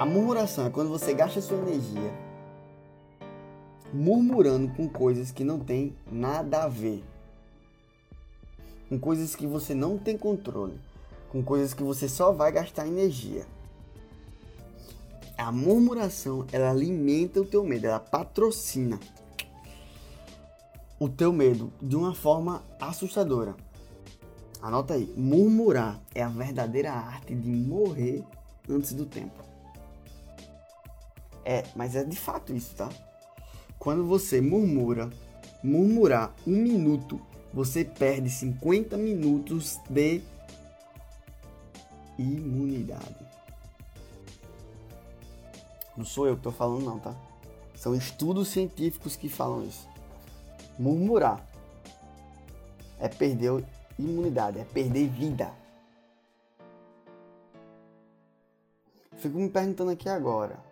A murmuração é quando você gasta sua energia murmurando com coisas que não tem nada a ver. Com coisas que você não tem controle. Com coisas que você só vai gastar energia. A murmuração, ela alimenta o teu medo, ela patrocina o teu medo de uma forma assustadora. Anota aí, murmurar é a verdadeira arte de morrer antes do tempo. É, mas é de fato isso, tá? Quando você murmura, murmurar um minuto, você perde 50 minutos de imunidade. Não sou eu que estou falando não, tá? São estudos científicos que falam isso. Murmurar é perder imunidade, é perder vida. Fico me perguntando aqui agora.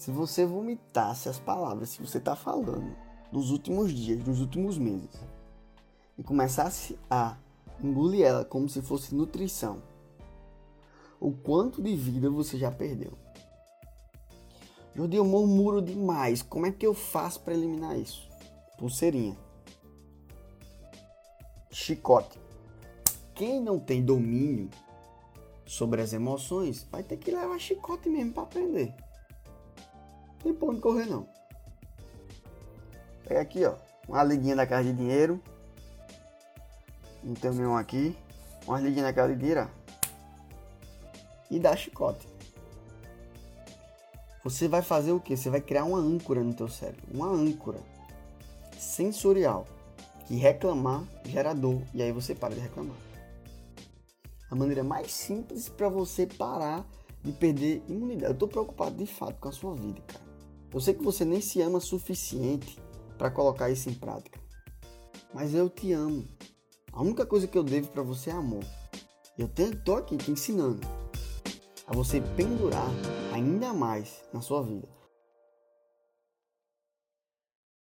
Se você vomitasse as palavras que você está falando nos últimos dias, nos últimos meses, e começasse a engolir ela como se fosse nutrição, o quanto de vida você já perdeu? Jordi, eu murmuro demais. Como é que eu faço para eliminar isso? Pulseirinha. Chicote. Quem não tem domínio sobre as emoções vai ter que levar chicote mesmo para aprender. Tem pra onde correr não. Pega aqui, ó. Uma liguinha da casa de dinheiro. Tem nenhum aqui. Uma liguinha da casa de dinheiro. E dá chicote você vai fazer o que? Você vai criar uma âncora no teu cérebro, uma âncora sensorial que reclamar gera dor e aí você para de reclamar. A maneira mais simples para você parar de perder imunidade. Eu tô preocupado de fato com a sua vida, cara. Eu sei que você nem se ama suficiente para colocar isso em prática. Mas eu te amo. A única coisa que eu devo para você é amor. Eu tô aqui te ensinando a você pendurar ainda mais na sua vida.